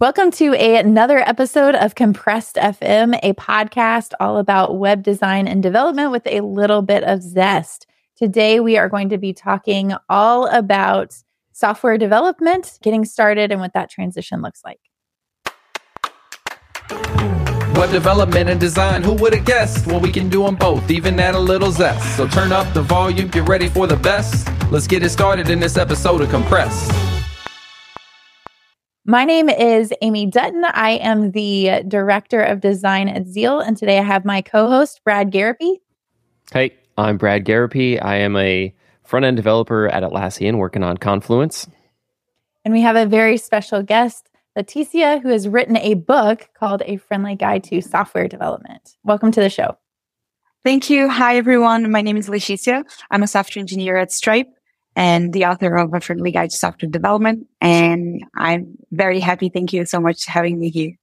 Welcome to a, another episode of Compressed FM, a podcast all about web design and development with a little bit of zest. Today, we are going to be talking all about software development, getting started, and what that transition looks like. Web development and design, who would have guessed? Well, we can do them both, even add a little zest. So turn up the volume, get ready for the best. Let's get it started in this episode of Compressed. My name is Amy Dutton. I am the director of design at Zeal, and today I have my co-host Brad Garropy. Hey, I'm Brad Garropy. I am a front-end developer at Atlassian working on Confluence. And we have a very special guest, Leticia, who has written a book called A Friendly Guide to Software Development. Welcome to the show. Thank you. Hi, everyone. My name is Leticia. I'm a software engineer at Stripe and the author of A Friendly Guide to Software Development. And I'm very happy. Thank you so much for having me here.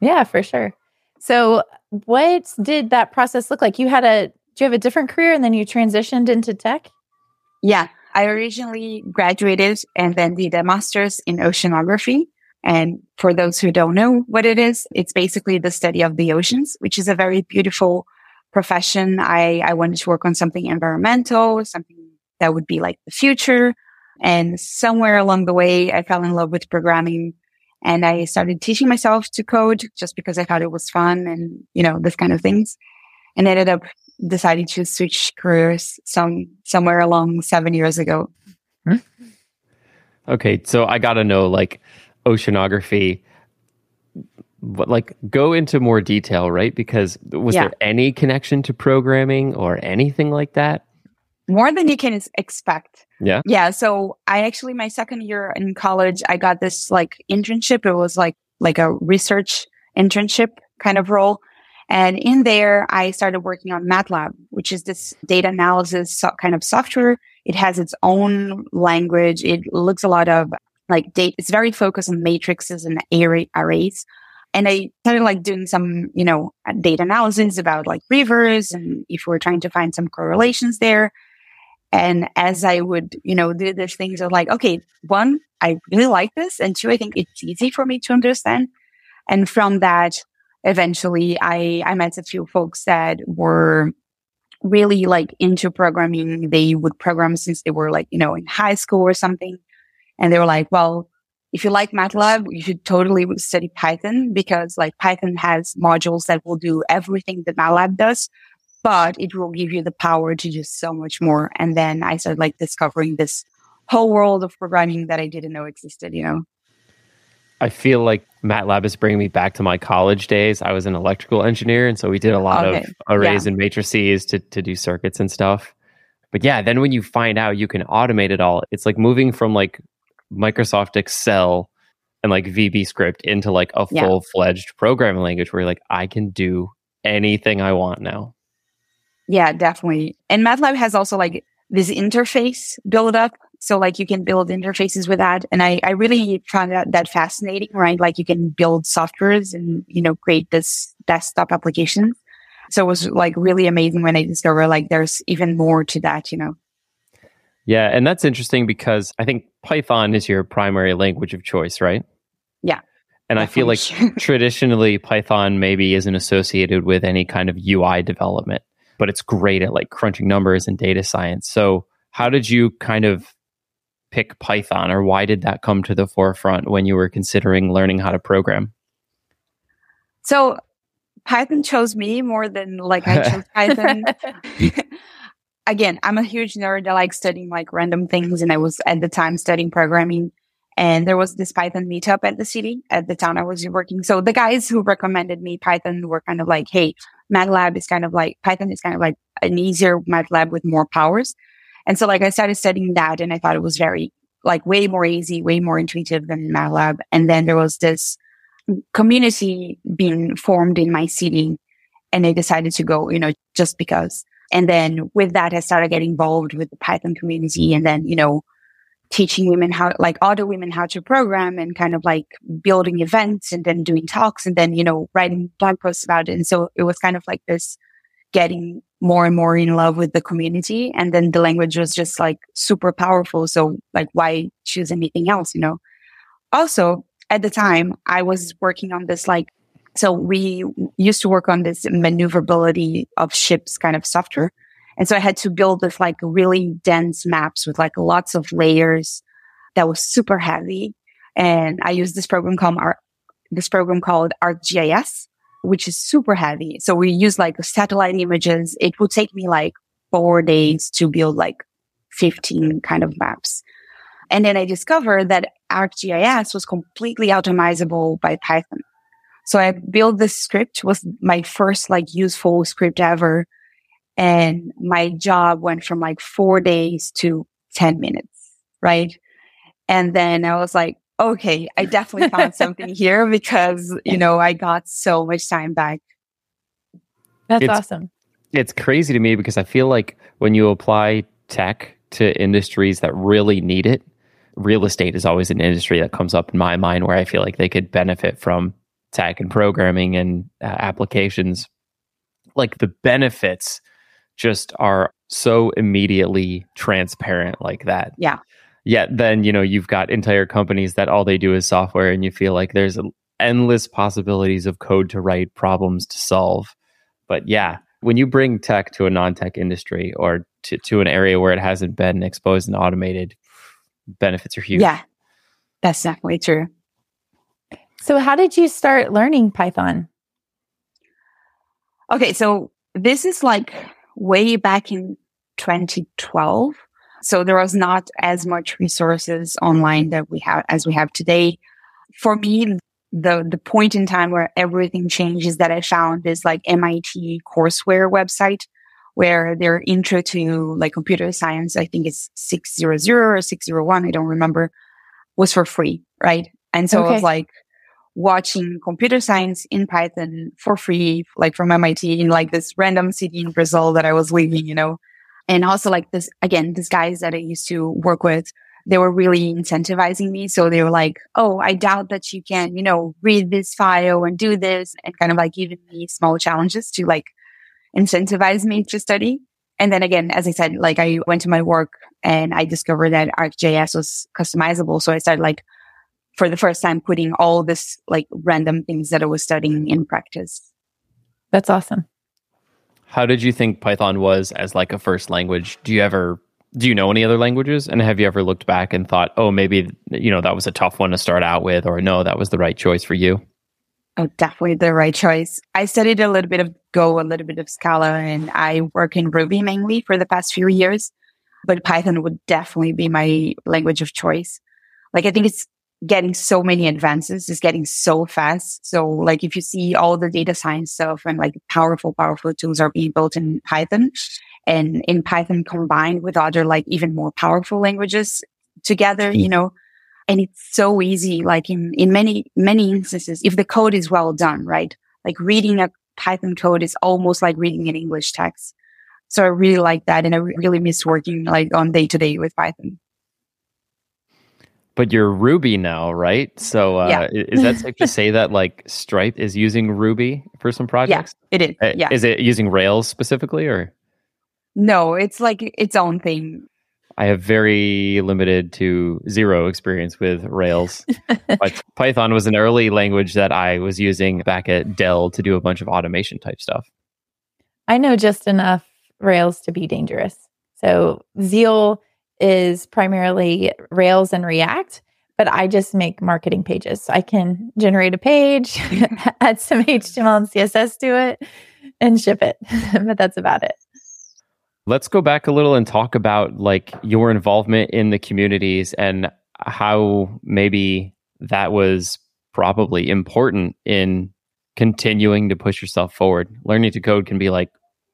Yeah, for sure. So, what did that process look like? You had a, do you have a different career and then you transitioned into tech? Yeah, I originally graduated and then did a master's in oceanography. And for those who don't know what it is, it's basically the study of the oceans, which is a very beautiful profession. I, I wanted to work on something environmental, something that would be like the future. And somewhere along the way, I fell in love with programming and I started teaching myself to code just because I thought it was fun and, you know, this kind of things and ended up deciding to switch careers some, somewhere along seven years ago. Hmm? Okay. So I got to know like oceanography, but like go into more detail, right? Because was yeah. there any connection to programming or anything like that? More than you can expect. Yeah. Yeah. So I actually, my second year in college, I got this like internship. It was like, like a research internship kind of role. And in there, I started working on MATLAB, which is this data analysis so- kind of software. It has its own language. It looks a lot of like data. It's very focused on matrices and array- arrays. And I started like doing some, you know, data analysis about like rivers and if we're trying to find some correlations there. And as I would, you know, do these things of like, okay, one, I really like this. And two, I think it's easy for me to understand. And from that, eventually I, I met a few folks that were really like into programming. They would program since they were like, you know, in high school or something. And they were like, well, if you like MATLAB, you should totally study Python because like Python has modules that will do everything that MATLAB does but it will give you the power to do so much more. And then I started like discovering this whole world of programming that I didn't know existed, you know? I feel like MATLAB is bringing me back to my college days. I was an electrical engineer, and so we did a lot okay. of arrays yeah. and matrices to, to do circuits and stuff. But yeah, then when you find out you can automate it all, it's like moving from like Microsoft Excel and like VB script into like a yeah. full fledged programming language where like I can do anything I want now. Yeah, definitely. And MATLAB has also like this interface build up. So like you can build interfaces with that. And I, I really found that, that fascinating, right? Like you can build softwares and, you know, create this desktop applications. So it was like really amazing when I discovered like there's even more to that, you know? Yeah. And that's interesting because I think Python is your primary language of choice, right? Yeah. And I feel like traditionally Python maybe isn't associated with any kind of UI development but it's great at like crunching numbers and data science. So, how did you kind of pick Python, or why did that come to the forefront when you were considering learning how to program? So, Python chose me more than like I chose Python. Again, I'm a huge nerd. I like studying like random things, and I was at the time studying programming. And there was this Python meetup at the city at the town I was working. So the guys who recommended me Python were kind of like, Hey, MATLAB is kind of like Python is kind of like an easier MATLAB with more powers. And so like I started studying that and I thought it was very like way more easy, way more intuitive than MATLAB. And then there was this community being formed in my city and I decided to go, you know, just because. And then with that, I started getting involved with the Python community and then, you know, teaching women how, like other women how to program and kind of like building events and then doing talks and then, you know, writing blog posts about it. And so it was kind of like this getting more and more in love with the community. And then the language was just like super powerful. So like, why choose anything else, you know? Also, at the time I was working on this like, so we used to work on this maneuverability of ships kind of software. And so I had to build this like really dense maps with like lots of layers that was super heavy. And I used this program called Ar- this program called ArcGIS, which is super heavy. So we use like satellite images. It would take me like four days to build like 15 kind of maps. And then I discovered that ArcGIS was completely automizable by Python. So I built this script was my first like useful script ever. And my job went from like four days to 10 minutes. Right. And then I was like, okay, I definitely found something here because, you know, I got so much time back. That's it's, awesome. It's crazy to me because I feel like when you apply tech to industries that really need it, real estate is always an industry that comes up in my mind where I feel like they could benefit from tech and programming and uh, applications. Like the benefits just are so immediately transparent like that. Yeah. Yet then, you know, you've got entire companies that all they do is software and you feel like there's endless possibilities of code to write, problems to solve. But yeah, when you bring tech to a non-tech industry or to, to an area where it hasn't been exposed and automated, benefits are huge. Yeah, that's definitely true. So, how did you start learning Python? Okay, so this is like way back in 2012. So there was not as much resources online that we have as we have today. For me, the the point in time where everything changes that I found is like MIT courseware website where their intro to like computer science, I think it's 600 or 601, I don't remember, was for free, right? And so okay. I was like watching computer science in Python for free, like from MIT in like this random city in Brazil that I was living, you know, and also like this, again, these guys that I used to work with, they were really incentivizing me. So they were like, Oh, I doubt that you can, you know, read this file and do this and kind of like giving me small challenges to like incentivize me to study. And then again, as I said, like I went to my work and I discovered that ArcGIS was customizable. So I started like for the first time putting all this like random things that I was studying in practice. That's awesome. How did you think Python was as like a first language? Do you ever do you know any other languages? And have you ever looked back and thought, oh, maybe you know that was a tough one to start out with, or no, that was the right choice for you? Oh, definitely the right choice. I studied a little bit of Go, a little bit of Scala, and I work in Ruby mainly for the past few years. But Python would definitely be my language of choice. Like, I think it's getting so many advances, is getting so fast. So, like, if you see all the data science stuff and like powerful, powerful tools are being built in Python and in Python combined with other like even more powerful languages together, mm. you know, and it's so easy. Like in, in many, many instances, if the code is well done, right? Like reading a Python code is almost like reading an English text. So I really like that. And I really miss working like on day to day with Python. But you're Ruby now, right? So uh, yeah. is that safe to say that like Stripe is using Ruby for some projects? Yeah, it is. Yeah. Is it using Rails specifically or? No, it's like its own thing. I have very limited to zero experience with Rails. but Python was an early language that I was using back at Dell to do a bunch of automation type stuff. I know just enough Rails to be dangerous. So Zeal is primarily Rails and React, but I just make marketing pages. So I can generate a page, add some HTML and CSS to it, and ship it. but that's about it. Let's go back a little and talk about like your involvement in the communities and how maybe that was probably important in continuing to push yourself forward. Learning to code can be like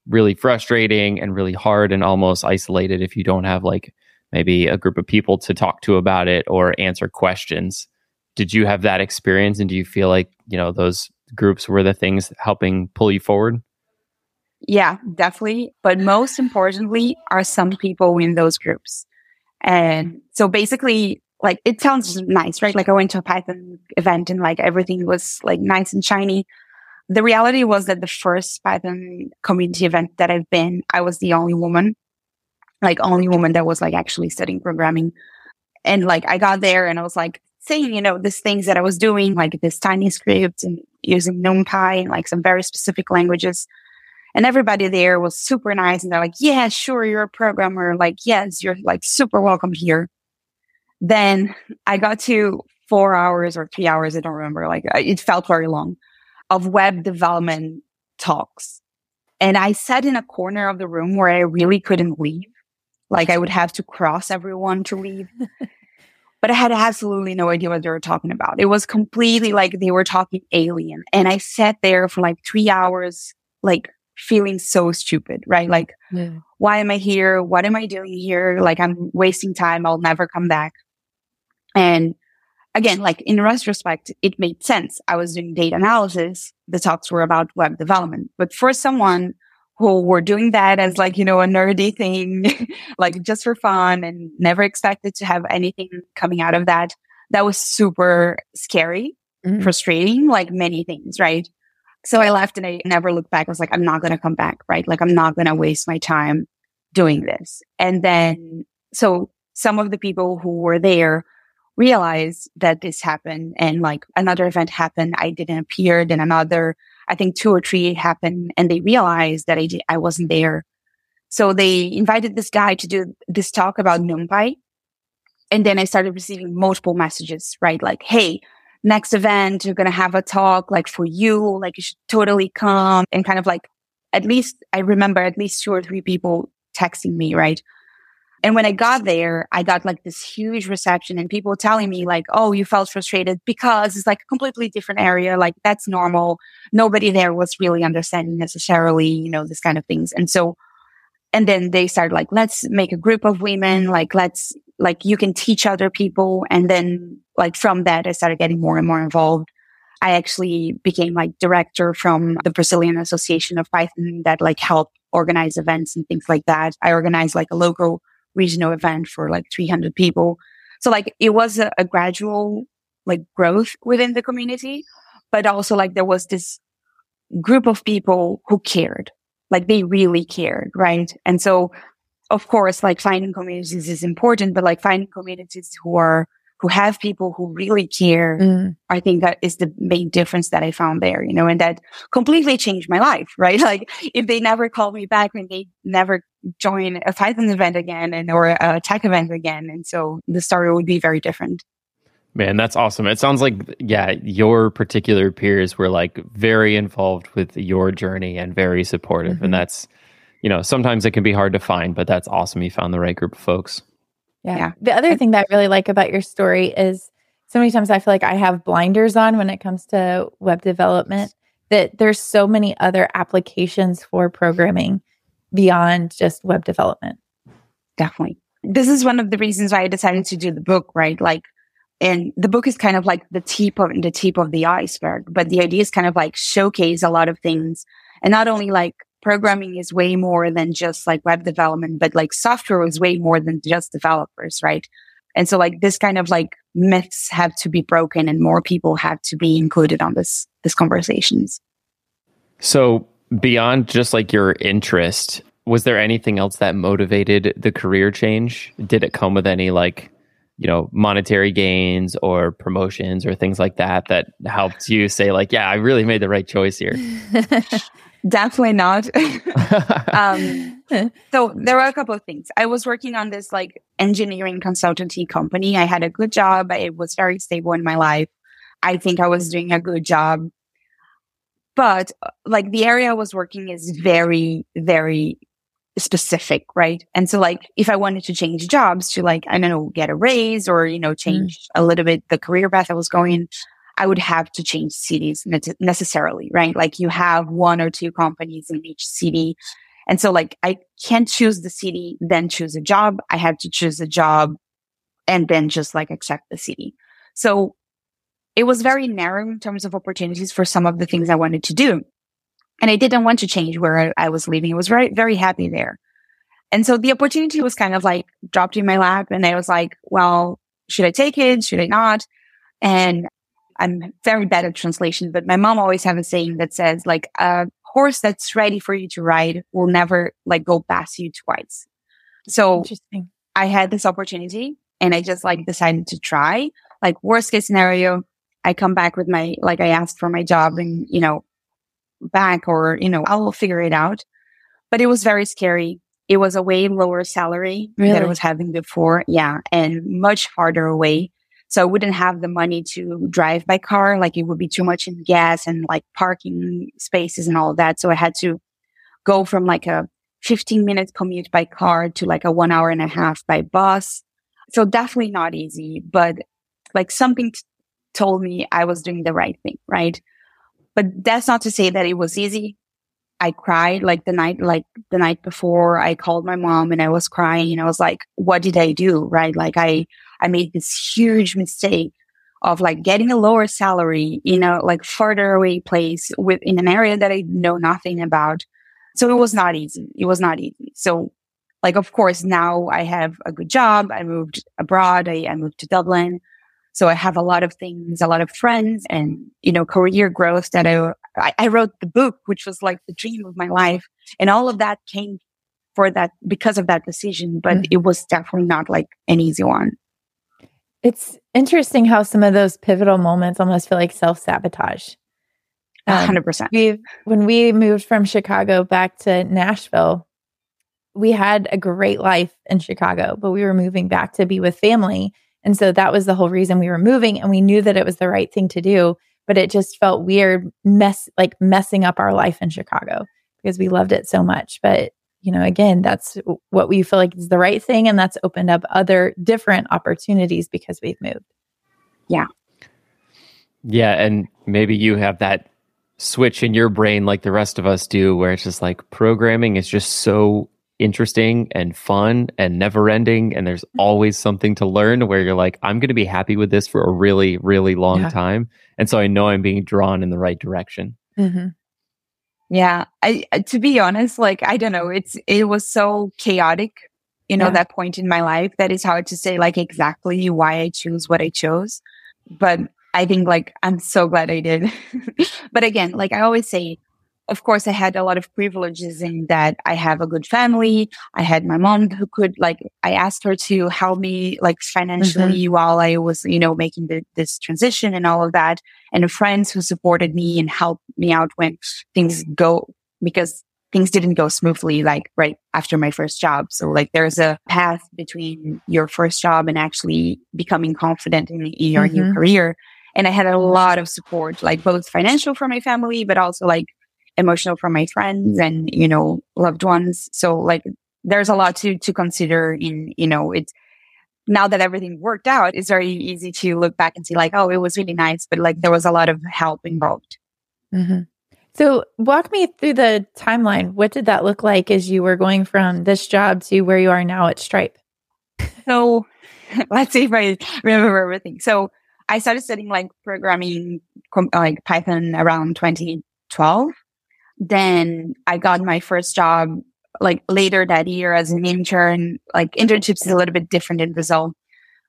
really frustrating and really hard and almost isolated if you don't have like maybe a group of people to talk to about it or answer questions. Did you have that experience and do you feel like, you know, those groups were the things helping pull you forward? Yeah, definitely. But most importantly are some people in those groups. And so basically, like it sounds nice, right? Like I went to a Python event and like everything was like nice and shiny. The reality was that the first Python community event that I've been, I was the only woman, like only woman that was like actually studying programming. And like I got there and I was like saying, you know, these things that I was doing, like this tiny script and using NumPy and like some very specific languages. And everybody there was super nice. And they're like, yeah, sure. You're a programmer. Like, yes, you're like super welcome here. Then I got to four hours or three hours. I don't remember. Like uh, it felt very long of web development talks. And I sat in a corner of the room where I really couldn't leave. Like I would have to cross everyone to leave. but I had absolutely no idea what they were talking about. It was completely like they were talking alien. And I sat there for like three hours, like feeling so stupid, right? Like, yeah. why am I here? What am I doing here? Like I'm wasting time. I'll never come back. And again, like in retrospect, it made sense. I was doing data analysis. The talks were about web development, but for someone who were doing that as like, you know, a nerdy thing, like just for fun and never expected to have anything coming out of that. That was super scary, mm-hmm. frustrating, like many things, right? So I left and I never looked back. I was like, I'm not going to come back, right? Like I'm not going to waste my time doing this. And then, so some of the people who were there realized that this happened and like another event happened. I didn't appear. Then another, I think two or three happened and they realized that I, did, I wasn't there. So they invited this guy to do this talk about NumPy. And then I started receiving multiple messages, right? Like, Hey, next event, you're going to have a talk like for you, like you should totally come and kind of like, at least I remember at least two or three people texting me, right? And when I got there, I got like this huge reception and people telling me like, Oh, you felt frustrated because it's like a completely different area. Like that's normal. Nobody there was really understanding necessarily, you know, this kind of things. And so, and then they started like, let's make a group of women. Like, let's, like, you can teach other people. And then like from that, I started getting more and more involved. I actually became like director from the Brazilian Association of Python that like help organize events and things like that. I organized like a local regional event for like 300 people. So like it was a, a gradual like growth within the community, but also like there was this group of people who cared, like they really cared, right? And so of course, like finding communities is important, but like finding communities who are who have people who really care. Mm. I think that is the main difference that I found there, you know, and that completely changed my life, right? Like if they never called me back and they never join a Python event again and or a tech event again. And so the story would be very different. Man, that's awesome. It sounds like, yeah, your particular peers were like very involved with your journey and very supportive. Mm-hmm. And that's, you know, sometimes it can be hard to find, but that's awesome. You found the right group of folks. Yeah. yeah. The other thing that I really like about your story is so many times I feel like I have blinders on when it comes to web development, that there's so many other applications for programming beyond just web development. Definitely. This is one of the reasons why I decided to do the book, right? Like, and the book is kind of like the tip of the tip of the iceberg, but the idea is kind of like showcase a lot of things and not only like programming is way more than just like web development, but like software is way more than just developers, right? And so like this kind of like myths have to be broken and more people have to be included on this, this conversations. So beyond just like your interest, was there anything else that motivated the career change? Did it come with any like, you know, monetary gains or promotions or things like that that helped you say like, yeah, I really made the right choice here? Definitely not. um, so there were a couple of things. I was working on this like engineering consultancy company. I had a good job. It was very stable in my life. I think I was doing a good job but uh, like the area I was working is very, very specific, right? And so like if I wanted to change jobs to like, I don't know, get a raise or, you know, mm. change mm. a little bit the career path I was going, I would have to change cities necessarily, right? Like you have one or two companies in each city. And so like I can't choose the city, then choose a job. I have to choose a job and then just like accept the city. So it was very narrow in terms of opportunities for some of the things I wanted to do. And I didn't want to change where I, I was living. I was very, very happy there. And so the opportunity was kind of like dropped in my lap and I was like, well, should I take it? Should I not? And I'm very bad at translation, but my mom always have a saying that says like a horse that's ready for you to ride will never like go past you twice. So I had this opportunity and I just like decided to try like worst case scenario, I come back with my, like I asked for my job and, you know, back or, you know, I'll figure it out. But it was very scary. It was a way lower salary really? that I was having before. Yeah. And much farther away. So I wouldn't have the money to drive by car. Like it would be too much in gas and like parking spaces and all that. So I had to go from like a 15 minute commute by car to like a one hour and a half by bus. So definitely not easy, but like something t- told me I was doing the right thing. Right. But that's not to say that it was easy. I cried like the night, like the night before I called my mom and I was crying and I was like, what did I do? Right. Like I, I made this huge mistake of like getting a lower salary in a like further away place with in an area that I know nothing about. So it was not easy. It was not easy. So like, of course, now I have a good job. I moved abroad. I, I moved to Dublin. So I have a lot of things, a lot of friends and, you know, career growth that I, I wrote the book, which was like the dream of my life. And all of that came for that because of that decision, but mm-hmm. it was definitely not like an easy one. It's interesting how some of those pivotal moments almost feel like self sabotage. Um, hundred percent. We when we moved from Chicago back to Nashville, we had a great life in Chicago, but we were moving back to be with family. And so that was the whole reason we were moving. And we knew that it was the right thing to do, but it just felt weird, mess like messing up our life in Chicago because we loved it so much. But, you know, again, that's what we feel like is the right thing. And that's opened up other different opportunities because we've moved. Yeah. Yeah. And maybe you have that switch in your brain like the rest of us do, where it's just like programming is just so interesting and fun and never ending and there's always something to learn where you're like i'm going to be happy with this for a really really long yeah. time and so i know i'm being drawn in the right direction mm-hmm. Yeah i to be honest like i don't know it's it was so chaotic you know yeah. that point in my life that is hard to say like exactly why i choose what i chose but i think like i'm so glad i did but again like i always say of course, I had a lot of privileges in that I have a good family. I had my mom who could like, I asked her to help me like financially mm-hmm. while I was, you know, making the, this transition and all of that. And a friends who supported me and helped me out when things go, because things didn't go smoothly, like right after my first job. So like there's a path between your first job and actually becoming confident in, in your mm-hmm. new career. And I had a lot of support, like both financial from my family, but also like emotional from my friends and, you know, loved ones. So like there's a lot to, to consider in, you know, it's now that everything worked out, it's very easy to look back and see like, oh, it was really nice, but like there was a lot of help involved. Mm-hmm. So walk me through the timeline. What did that look like as you were going from this job to where you are now at Stripe? So let's see if I remember everything. So I started studying like programming, like Python around 2012. Then I got my first job like later that year as an intern. Like internships is a little bit different in Brazil.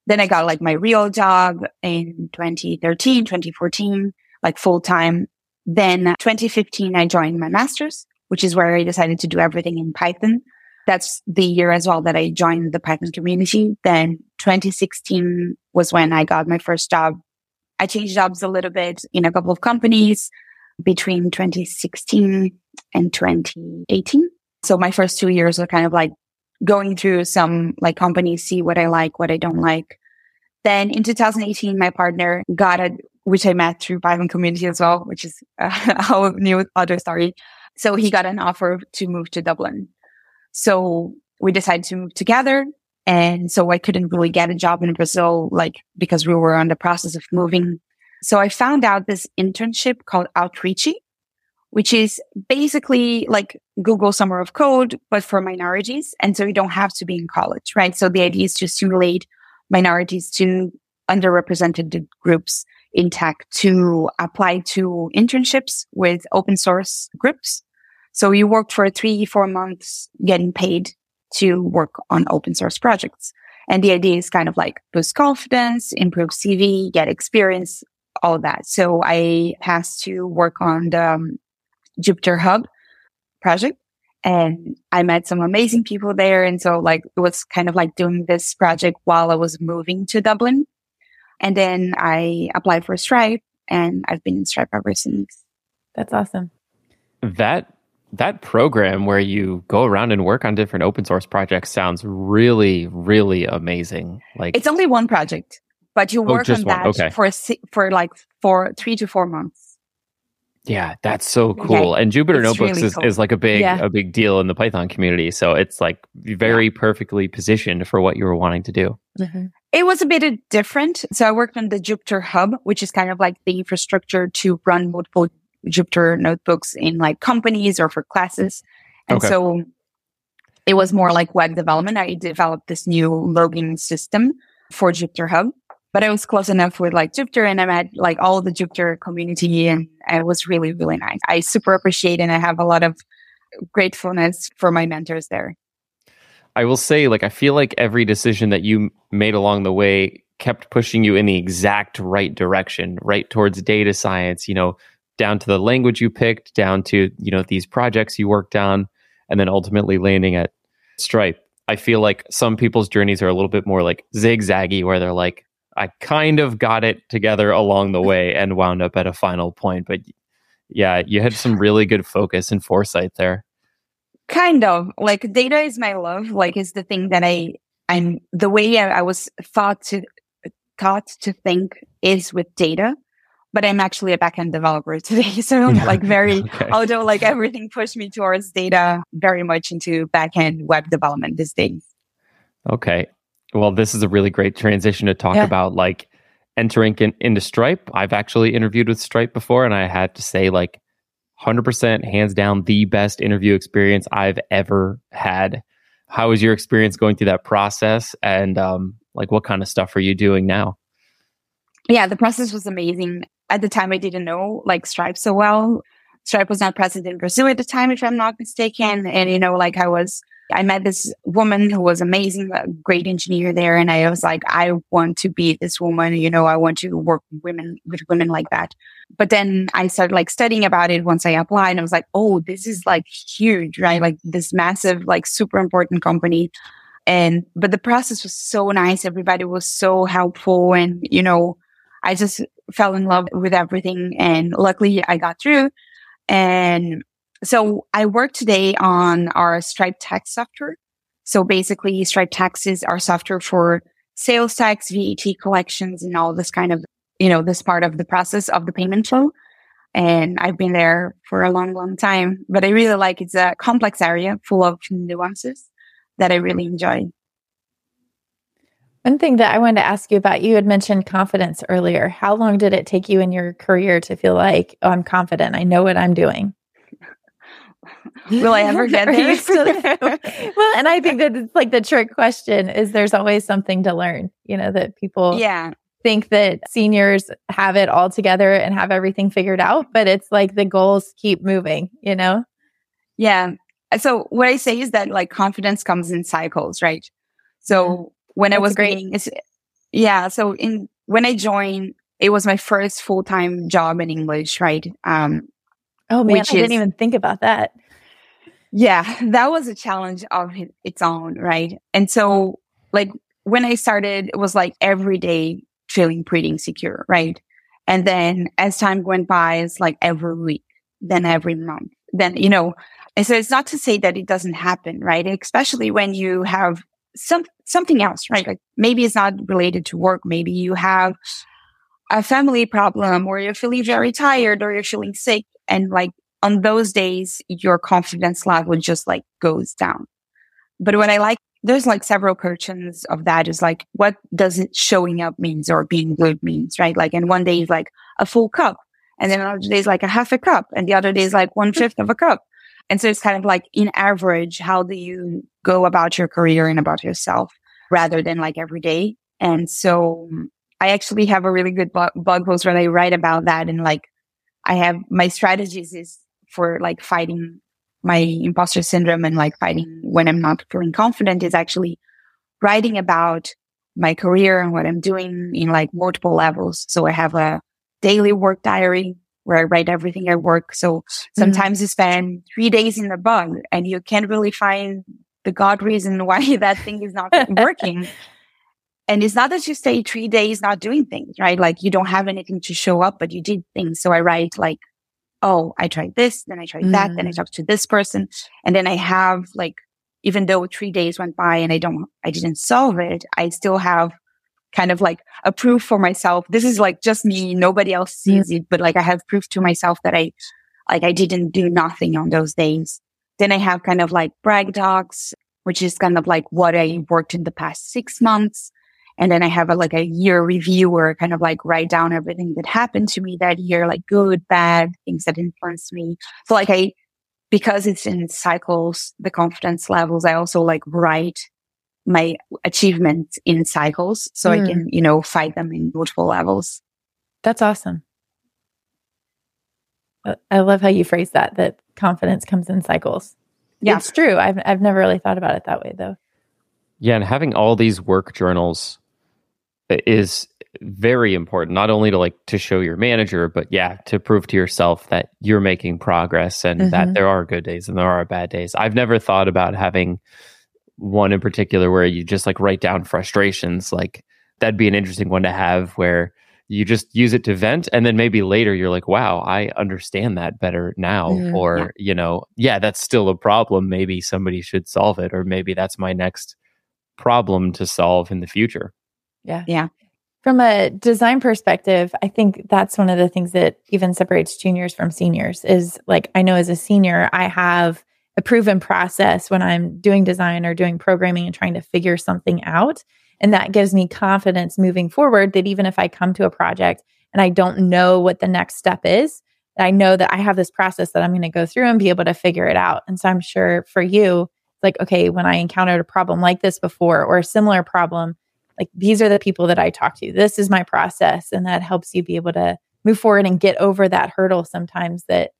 Then I got like my real job in 2013, 2014, like full time. Then 2015, I joined my master's, which is where I decided to do everything in Python. That's the year as well that I joined the Python community. Then 2016 was when I got my first job. I changed jobs a little bit in a couple of companies between 2016 and 2018. So my first two years were kind of like going through some like companies, see what I like, what I don't like. Then in 2018, my partner got a, which I met through Python community as well, which is a whole new other story. So he got an offer to move to Dublin. So we decided to move together. And so I couldn't really get a job in Brazil, like because we were on the process of moving so I found out this internship called Outreachy, which is basically like Google Summer of Code, but for minorities. And so you don't have to be in college, right? So the idea is to stimulate minorities to underrepresented groups in tech to apply to internships with open source groups. So you work for three, four months getting paid to work on open source projects. And the idea is kind of like boost confidence, improve CV, get experience all of that. So I passed to work on the um, Jupyter Hub project and I met some amazing people there. And so like it was kind of like doing this project while I was moving to Dublin. And then I applied for Stripe and I've been in Stripe ever since. That's awesome. That that program where you go around and work on different open source projects sounds really really amazing. Like It's only one project, but you oh, work oh, on that okay. for for like for 3 to 4 months. Yeah, that's so cool. Okay. And Jupyter it's Notebooks really is, cool. is like a big yeah. a big deal in the Python community. So it's like very yeah. perfectly positioned for what you were wanting to do. Mm-hmm. It was a bit different. So I worked on the Jupyter Hub, which is kind of like the infrastructure to run multiple Jupyter notebooks in like companies or for classes. And okay. so it was more like web development. I developed this new logging system for Jupyter Hub but I was close enough with like Jupyter and I met like all the Jupyter community and it was really, really nice. I super appreciate and I have a lot of gratefulness for my mentors there. I will say, like, I feel like every decision that you made along the way kept pushing you in the exact right direction, right towards data science, you know, down to the language you picked, down to, you know, these projects you worked on, and then ultimately landing at Stripe. I feel like some people's journeys are a little bit more like zigzaggy, where they're like, I kind of got it together along the way and wound up at a final point. But yeah, you had some really good focus and foresight there. Kind of like data is my love. Like is the thing that I I'm the way I, I was thought to taught to think is with data. But I'm actually a backend developer today. So like very, okay. although like everything pushed me towards data very much into backend web development these days. Okay. Well, this is a really great transition to talk yeah. about like entering in, into Stripe. I've actually interviewed with Stripe before, and I had to say, like, 100% hands down, the best interview experience I've ever had. How was your experience going through that process? And um, like, what kind of stuff are you doing now? Yeah, the process was amazing. At the time, I didn't know like Stripe so well. Stripe was not present in Brazil at the time, if I'm not mistaken. And, you know, like I was I met this woman who was amazing, a great engineer there. And I was like, I want to be this woman. You know, I want to work with women, with women like that. But then I started like studying about it once I applied and I was like, Oh, this is like huge, right? Like this massive, like super important company. And, but the process was so nice. Everybody was so helpful. And, you know, I just fell in love with everything. And luckily I got through. And so I work today on our Stripe tax software. So basically Stripe tax is our software for sales tax, VAT collections and all this kind of, you know, this part of the process of the payment flow. And I've been there for a long, long time, but I really like it's a complex area full of nuances that I really enjoy. One thing that I wanted to ask you about, you had mentioned confidence earlier. How long did it take you in your career to feel like, oh, I'm confident, I know what I'm doing? Will I ever get there? well, and I think that it's like the trick question is there's always something to learn, you know, that people yeah. think that seniors have it all together and have everything figured out, but it's like the goals keep moving, you know? Yeah. So what I say is that like confidence comes in cycles, right? So when That's I was great, being, yeah. So in, when I joined, it was my first full time job in English, right? Um, Oh man, I didn't even think about that. Yeah, that was a challenge of its own, right? And so, like when I started, it was like every day feeling pretty insecure, right? And then as time went by, it's like every week, then every month, then you know. And so it's not to say that it doesn't happen, right? Especially when you have some something else, right? Like maybe it's not related to work. Maybe you have a family problem or you're feeling very tired or you're feeling sick and like on those days, your confidence level just like goes down. But what I like, there's like several versions of that is like, what does it showing up means or being good means, right? Like, and one day is like a full cup. And then another day is like a half a cup. And the other day is like one fifth of a cup. And so it's kind of like in average, how do you go about your career and about yourself rather than like every day? And so I actually have a really good blog post where I write about that and like I have my strategies is for like fighting my imposter syndrome and like fighting when I'm not feeling confident is actually writing about my career and what I'm doing in like multiple levels. So I have a daily work diary where I write everything I work. So mm-hmm. sometimes mm-hmm. you spend three days in the bug and you can't really find the God reason why that thing is not working. and it's not that you stay three days not doing things, right? Like you don't have anything to show up, but you did things. So I write like, oh, I tried this, then I tried mm. that, then I mm. talked to this person. And then I have like, even though three days went by and I don't, I didn't solve it, I still have kind of like a proof for myself. This is like just me. Nobody else sees mm. it, but like I have proof to myself that I, like I didn't do nothing on those days. Then I have kind of like brag docs, which is kind of like what I worked in the past six months. And then I have a, like a year review where I kind of like write down everything that happened to me that year, like good, bad, things that influenced me. So like I, because it's in cycles, the confidence levels, I also like write my achievements in cycles so mm. I can, you know, fight them in multiple levels. That's awesome. I love how you phrase that, that confidence comes in cycles. Yeah. It's true. I've, I've never really thought about it that way though. Yeah. And having all these work journals is very important not only to like to show your manager but yeah to prove to yourself that you're making progress and mm-hmm. that there are good days and there are bad days. I've never thought about having one in particular where you just like write down frustrations. Like that'd be an interesting one to have where you just use it to vent and then maybe later you're like wow i understand that better now mm, or yeah. you know yeah that's still a problem. Maybe somebody should solve it or maybe that's my next problem to solve in the future yeah. Yeah. From a design perspective, I think that's one of the things that even separates juniors from seniors is like, I know as a senior, I have a proven process when I'm doing design or doing programming and trying to figure something out. And that gives me confidence moving forward that even if I come to a project and I don't know what the next step is, I know that I have this process that I'm going to go through and be able to figure it out. And so I'm sure for you, like, okay, when I encountered a problem like this before or a similar problem, like these are the people that I talk to. This is my process. And that helps you be able to move forward and get over that hurdle sometimes that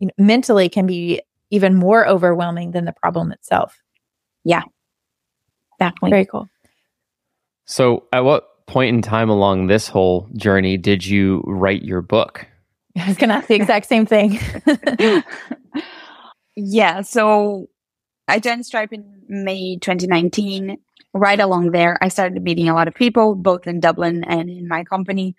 you know, mentally can be even more overwhelming than the problem itself. Yeah. Definitely. Very cool. So, at what point in time along this whole journey did you write your book? I was going to ask the exact same thing. yeah. So, I joined Stripe in May 2019 right along there, I started meeting a lot of people, both in Dublin and in my company.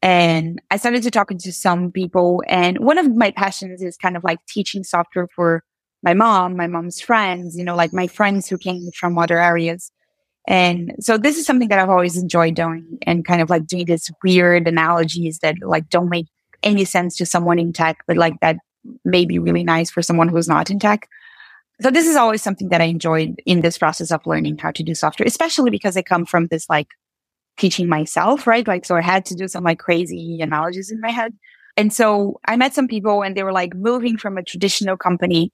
And I started to talking to some people. And one of my passions is kind of like teaching software for my mom, my mom's friends, you know, like my friends who came from other areas. And so this is something that I've always enjoyed doing and kind of like doing these weird analogies that like don't make any sense to someone in tech, but like that may be really nice for someone who's not in tech. So this is always something that I enjoyed in this process of learning how to do software, especially because I come from this like teaching myself, right? Like, so I had to do some like crazy analogies in my head. And so I met some people and they were like moving from a traditional company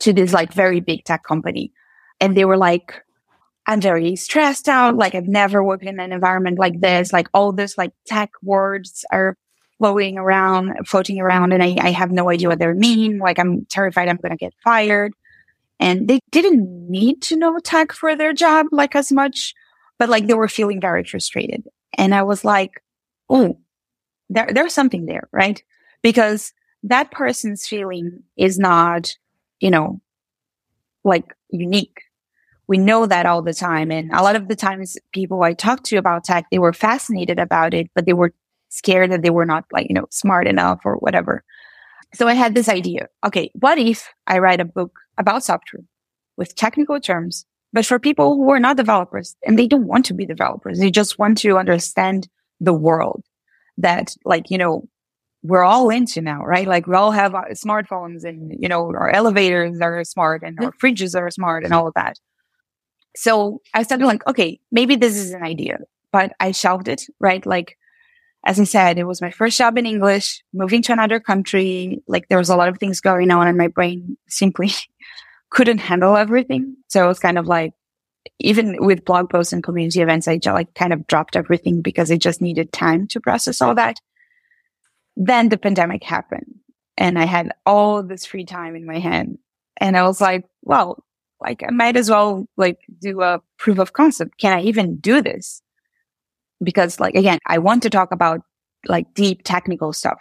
to this like very big tech company. And they were like, I'm very stressed out. Like I've never worked in an environment like this. Like all this like tech words are flowing around, floating around. And I, I have no idea what they mean. Like I'm terrified I'm going to get fired and they didn't need to know tech for their job like as much, but like they were feeling very frustrated. And I was like, oh, there, there's something there, right? Because that person's feeling is not, you know, like unique. We know that all the time. And a lot of the times people I talked to about tech, they were fascinated about it, but they were scared that they were not like, you know, smart enough or whatever. So I had this idea. Okay. What if I write a book about software with technical terms, but for people who are not developers and they don't want to be developers, they just want to understand the world that like, you know, we're all into now, right? Like we all have smartphones and, you know, our elevators are smart and our fridges are smart and all of that. So I started like, okay, maybe this is an idea, but I shelved it, right? Like, as I said, it was my first job in English, moving to another country. Like there was a lot of things going on and my brain simply couldn't handle everything. So it was kind of like, even with blog posts and community events, I just like kind of dropped everything because I just needed time to process all that. Then the pandemic happened and I had all this free time in my hand. And I was like, well, like I might as well like do a proof of concept. Can I even do this? Because like, again, I want to talk about like deep technical stuff,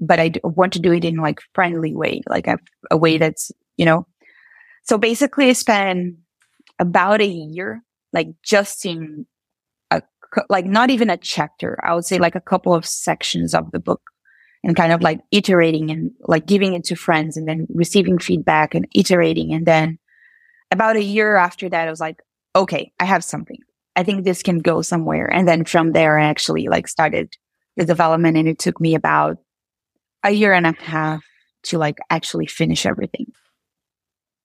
but I want to do it in like friendly way, like a, a way that's, you know, so basically I spent about a year, like just in a like not even a chapter. I would say like a couple of sections of the book and kind of like iterating and like giving it to friends and then receiving feedback and iterating. And then about a year after that, I was like, okay, I have something. I think this can go somewhere. And then from there, I actually like started the development and it took me about a year and a half to like actually finish everything.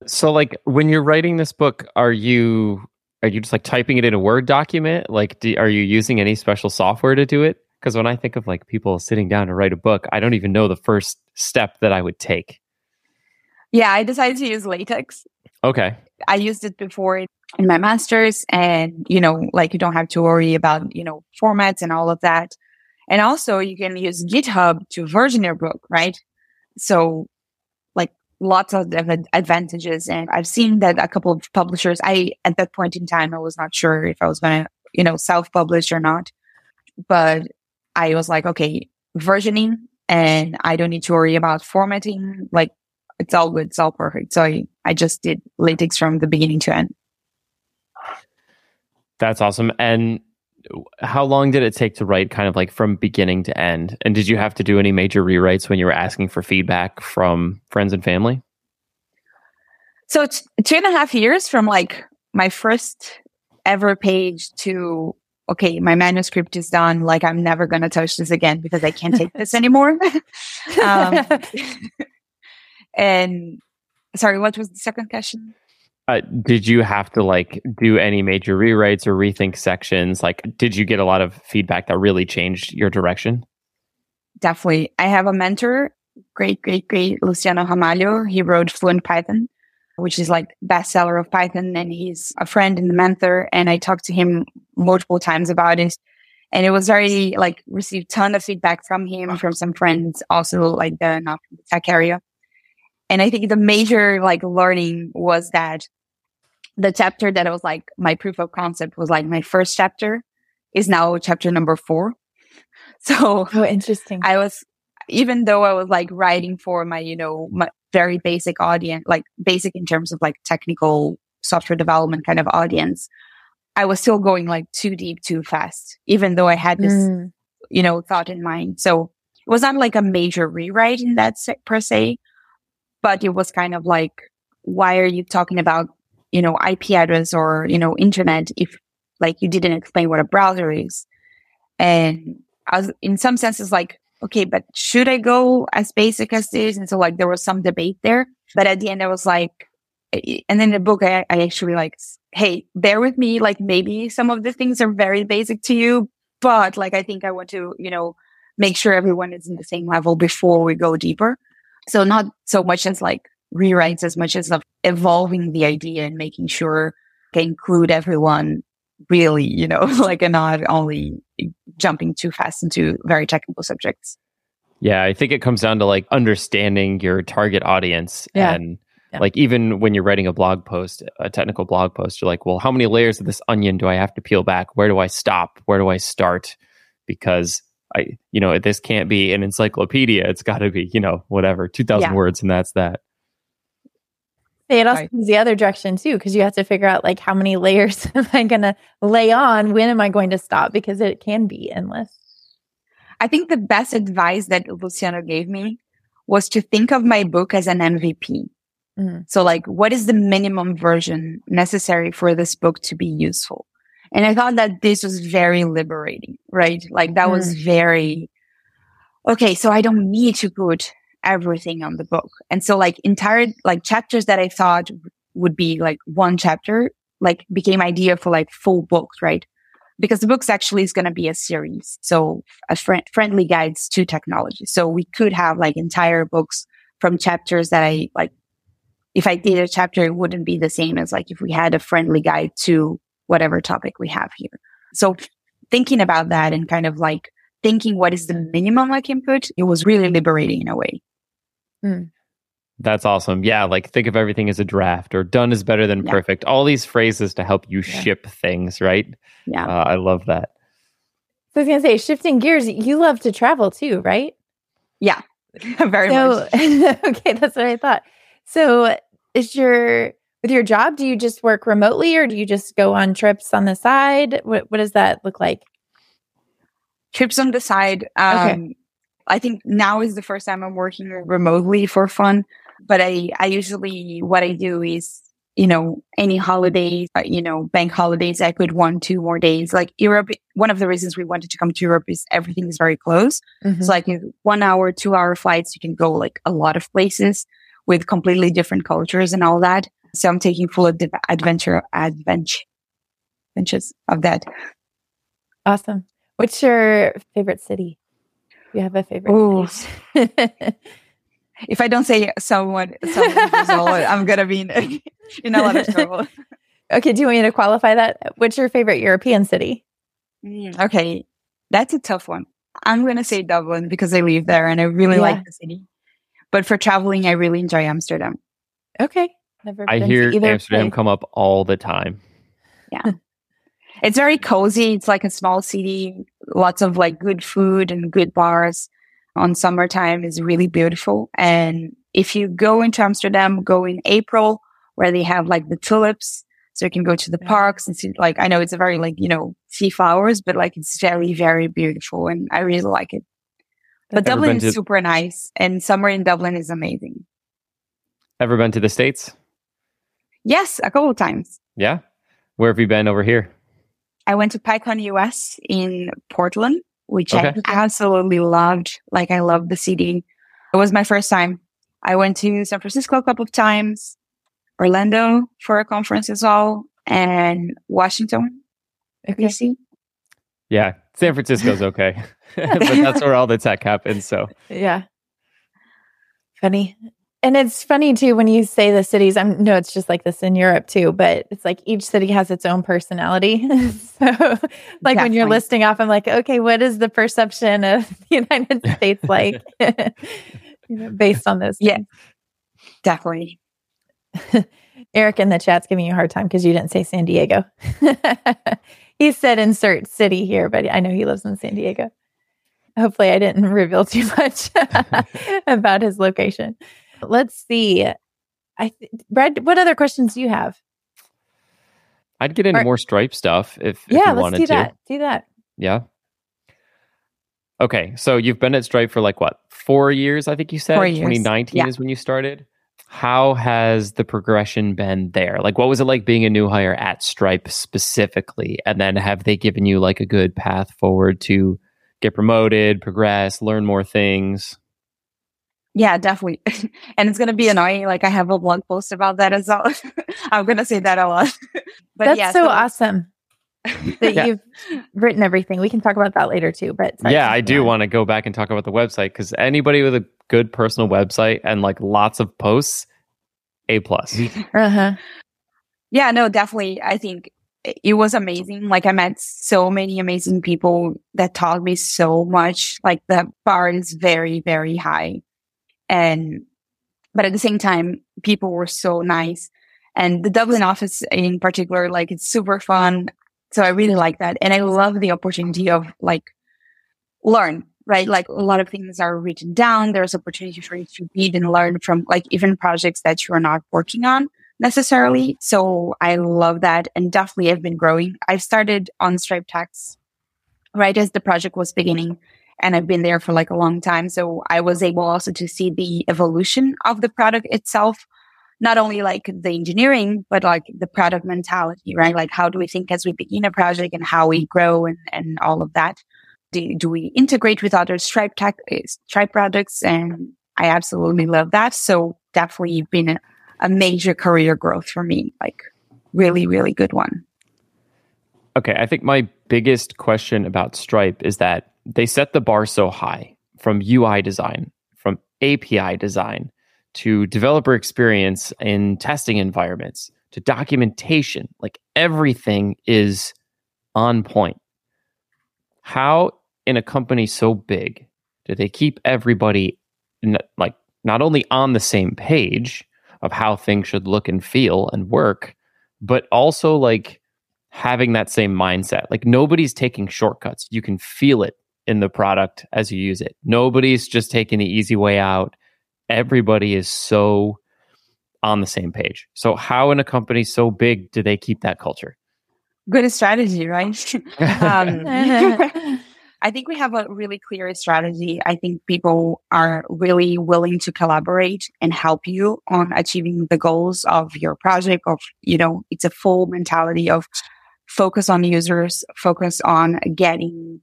So like when you're writing this book, are you are you just like typing it in a Word document? Like do, are you using any special software to do it? Because when I think of like people sitting down to write a book, I don't even know the first step that I would take. Yeah, I decided to use LaTeX. Okay. I used it before in my master's and, you know, like you don't have to worry about, you know, formats and all of that. And also you can use GitHub to version your book, right? So like lots of advantages. And I've seen that a couple of publishers, I, at that point in time, I was not sure if I was going to, you know, self publish or not, but I was like, okay, versioning and I don't need to worry about formatting. Like it's all good. It's all perfect. So I, I just did LaTeX from the beginning to end. That's awesome. And how long did it take to write kind of like from beginning to end? And did you have to do any major rewrites when you were asking for feedback from friends and family? So it's two and a half years from like my first ever page to okay, my manuscript is done. Like I'm never going to touch this again because I can't take this anymore. um, and sorry, what was the second question? Uh, did you have to like do any major rewrites or rethink sections? Like, did you get a lot of feedback that really changed your direction? Definitely. I have a mentor, great, great, great Luciano Ramalho. He wrote Fluent Python, which is like bestseller of Python, and he's a friend and a mentor. And I talked to him multiple times about it. And it was very like received ton of feedback from him, from some friends, also like the not the tech area. And I think the major like learning was that the chapter that was like my proof of concept was like my first chapter is now chapter number four. So oh, interesting. I was, even though I was like writing for my, you know, my very basic audience, like basic in terms of like technical software development kind of audience, I was still going like too deep, too fast, even though I had this, mm. you know, thought in mind. So it was not like a major rewrite in that se- per se, but it was kind of like, why are you talking about, you know, IP address or, you know, internet if like you didn't explain what a browser is? And I was in some senses like, okay, but should I go as basic as this? And so like there was some debate there, but at the end I was like, eh, eh, and then the book I, I actually like, hey, bear with me. Like maybe some of the things are very basic to you, but like I think I want to, you know, make sure everyone is in the same level before we go deeper. So not so much as like rewrites as much as of evolving the idea and making sure can include everyone really, you know, like and not only jumping too fast into very technical subjects. Yeah, I think it comes down to like understanding your target audience yeah. and yeah. like even when you're writing a blog post, a technical blog post, you're like, well, how many layers of this onion do I have to peel back? Where do I stop? Where do I start? Because I, you know, this can't be an encyclopedia. It's got to be, you know, whatever, 2000 yeah. words and that's that. It also goes the other direction too, because you have to figure out like how many layers am I going to lay on? When am I going to stop? Because it can be endless. I think the best advice that Luciano gave me was to think of my book as an MVP. Mm-hmm. So like, what is the minimum version necessary for this book to be useful? And I thought that this was very liberating, right? Like that mm. was very, okay. So I don't need to put everything on the book. And so like entire, like chapters that I thought would be like one chapter, like became idea for like full books, right? Because the book's actually is going to be a series. So a fr- friendly guides to technology. So we could have like entire books from chapters that I like. If I did a chapter, it wouldn't be the same as like if we had a friendly guide to whatever topic we have here. So thinking about that and kind of like thinking what is the minimum I can put, it was really liberating in a way. Mm. That's awesome. Yeah, like think of everything as a draft or done is better than yeah. perfect. All these phrases to help you yeah. ship things, right? Yeah. Uh, I love that. So I was going to say, shifting gears, you love to travel too, right? Yeah, very so, much. okay, that's what I thought. So is your with your job, do you just work remotely or do you just go on trips on the side? What, what does that look like? trips on the side. Um, okay. I think now is the first time I'm working remotely for fun. But I, I usually, what I do is, you know, any holidays, uh, you know, bank holidays, I could one, two more days. Like Europe, one of the reasons we wanted to come to Europe is everything is very close. Mm-hmm. So like one hour, two hour flights, you can go like a lot of places with completely different cultures and all that. So I'm taking full ad- adventure, adventure, adventures of that. Awesome. What's your favorite city? You have a favorite if I don't say someone, someone I'm gonna be in, in a lot of trouble. Okay, do you want me to qualify that? What's your favorite European city? Mm, okay, that's a tough one. I'm gonna say Dublin because I live there and I really yeah. like the city. But for traveling, I really enjoy Amsterdam. Okay, never. I hear Amsterdam place. come up all the time. Yeah. It's very cozy. It's like a small city, lots of like good food and good bars on summertime is really beautiful. And if you go into Amsterdam, go in April where they have like the tulips. So you can go to the parks and see like, I know it's a very like, you know, see flowers, but like it's very, very beautiful and I really like it. But Ever Dublin is to- super nice and summer in Dublin is amazing. Ever been to the States? Yes, a couple of times. Yeah. Where have you been over here? I went to PyCon US in Portland, which okay. I absolutely loved. Like I loved the city. It was my first time. I went to San Francisco a couple of times, Orlando for a conference as well, and Washington, okay. DC. Yeah, San Francisco's okay, but that's where all the tech happens. So yeah, funny. And it's funny too when you say the cities. I know it's just like this in Europe too, but it's like each city has its own personality. so, like Definitely. when you're listing off, I'm like, okay, what is the perception of the United States like, you know, based on this? Yeah, definitely. Eric in the chat's giving you a hard time because you didn't say San Diego. he said insert city here, but I know he lives in San Diego. Hopefully, I didn't reveal too much about his location. Let's see. I th- Brad, what other questions do you have? I'd get into or, more Stripe stuff if, if yeah, you wanted do to. That. Do that. Yeah. Okay, so you've been at Stripe for like what four years? I think you said 2019 yeah. is when you started. How has the progression been there? Like, what was it like being a new hire at Stripe specifically? And then have they given you like a good path forward to get promoted, progress, learn more things? Yeah, definitely. and it's going to be annoying. Like I have a blog post about that as well. I'm going to say that a lot. but That's yeah, so, so awesome that yeah. you've written everything. We can talk about that later too. But yeah, I do want to go back and talk about the website because anybody with a good personal website and like lots of posts, a plus. uh-huh. Yeah, no, definitely. I think it was amazing. Like I met so many amazing people that taught me so much. Like the bar is very, very high. And, but at the same time, people were so nice. And the Dublin office in particular, like it's super fun. So I really like that. And I love the opportunity of like learn, right? Like a lot of things are written down. There's opportunity for you to read and learn from like even projects that you're not working on necessarily. So I love that. And definitely I've been growing. I've started on Stripe Tax right as the project was beginning and I've been there for like a long time. So I was able also to see the evolution of the product itself, not only like the engineering, but like the product mentality, right? Like how do we think as we begin a project and how we grow and, and all of that? Do, do we integrate with other Stripe tech, eh, Stripe products? And I absolutely love that. So definitely been a, a major career growth for me, like really, really good one. Okay. I think my biggest question about Stripe is that they set the bar so high from UI design, from API design to developer experience in testing environments to documentation. Like everything is on point. How in a company so big do they keep everybody like not only on the same page of how things should look and feel and work, but also like having that same mindset. Like nobody's taking shortcuts. You can feel it in the product as you use it. Nobody's just taking the easy way out. Everybody is so on the same page. So, how in a company so big do they keep that culture? Good strategy, right? um, I think we have a really clear strategy. I think people are really willing to collaborate and help you on achieving the goals of your project of, you know, it's a full mentality of focus on users, focus on getting,